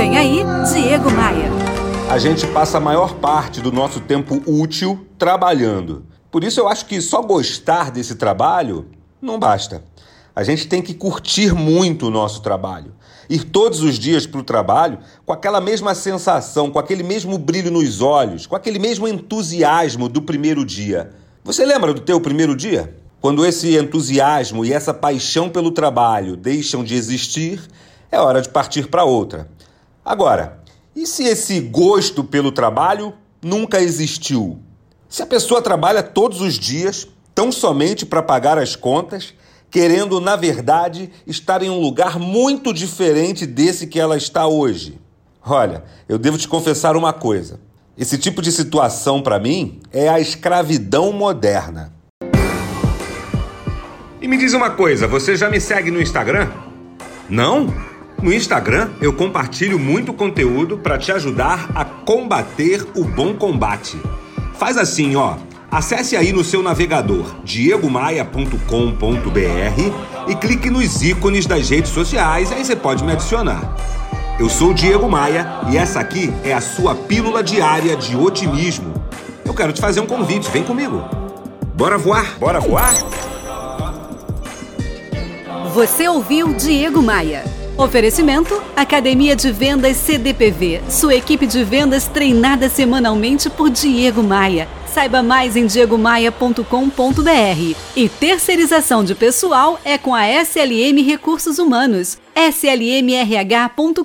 Vem aí, Diego Maia. A gente passa a maior parte do nosso tempo útil trabalhando. Por isso eu acho que só gostar desse trabalho não basta. A gente tem que curtir muito o nosso trabalho. Ir todos os dias para o trabalho com aquela mesma sensação, com aquele mesmo brilho nos olhos, com aquele mesmo entusiasmo do primeiro dia. Você lembra do teu primeiro dia? Quando esse entusiasmo e essa paixão pelo trabalho deixam de existir, é hora de partir para outra. Agora, e se esse gosto pelo trabalho nunca existiu? Se a pessoa trabalha todos os dias, tão somente para pagar as contas, querendo, na verdade, estar em um lugar muito diferente desse que ela está hoje. Olha, eu devo te confessar uma coisa. Esse tipo de situação, para mim, é a escravidão moderna. E me diz uma coisa, você já me segue no Instagram? Não? No Instagram eu compartilho muito conteúdo para te ajudar a combater o bom combate. Faz assim, ó. Acesse aí no seu navegador diegomaia.com.br e clique nos ícones das redes sociais, aí você pode me adicionar. Eu sou o Diego Maia e essa aqui é a sua pílula diária de otimismo. Eu quero te fazer um convite, vem comigo. Bora voar? Bora voar? Você ouviu Diego Maia. Oferecimento: Academia de Vendas CDPV, sua equipe de vendas treinada semanalmente por Diego Maia. Saiba mais em diegomaia.com.br. E terceirização de pessoal é com a SLM Recursos Humanos, slmrh.com.br.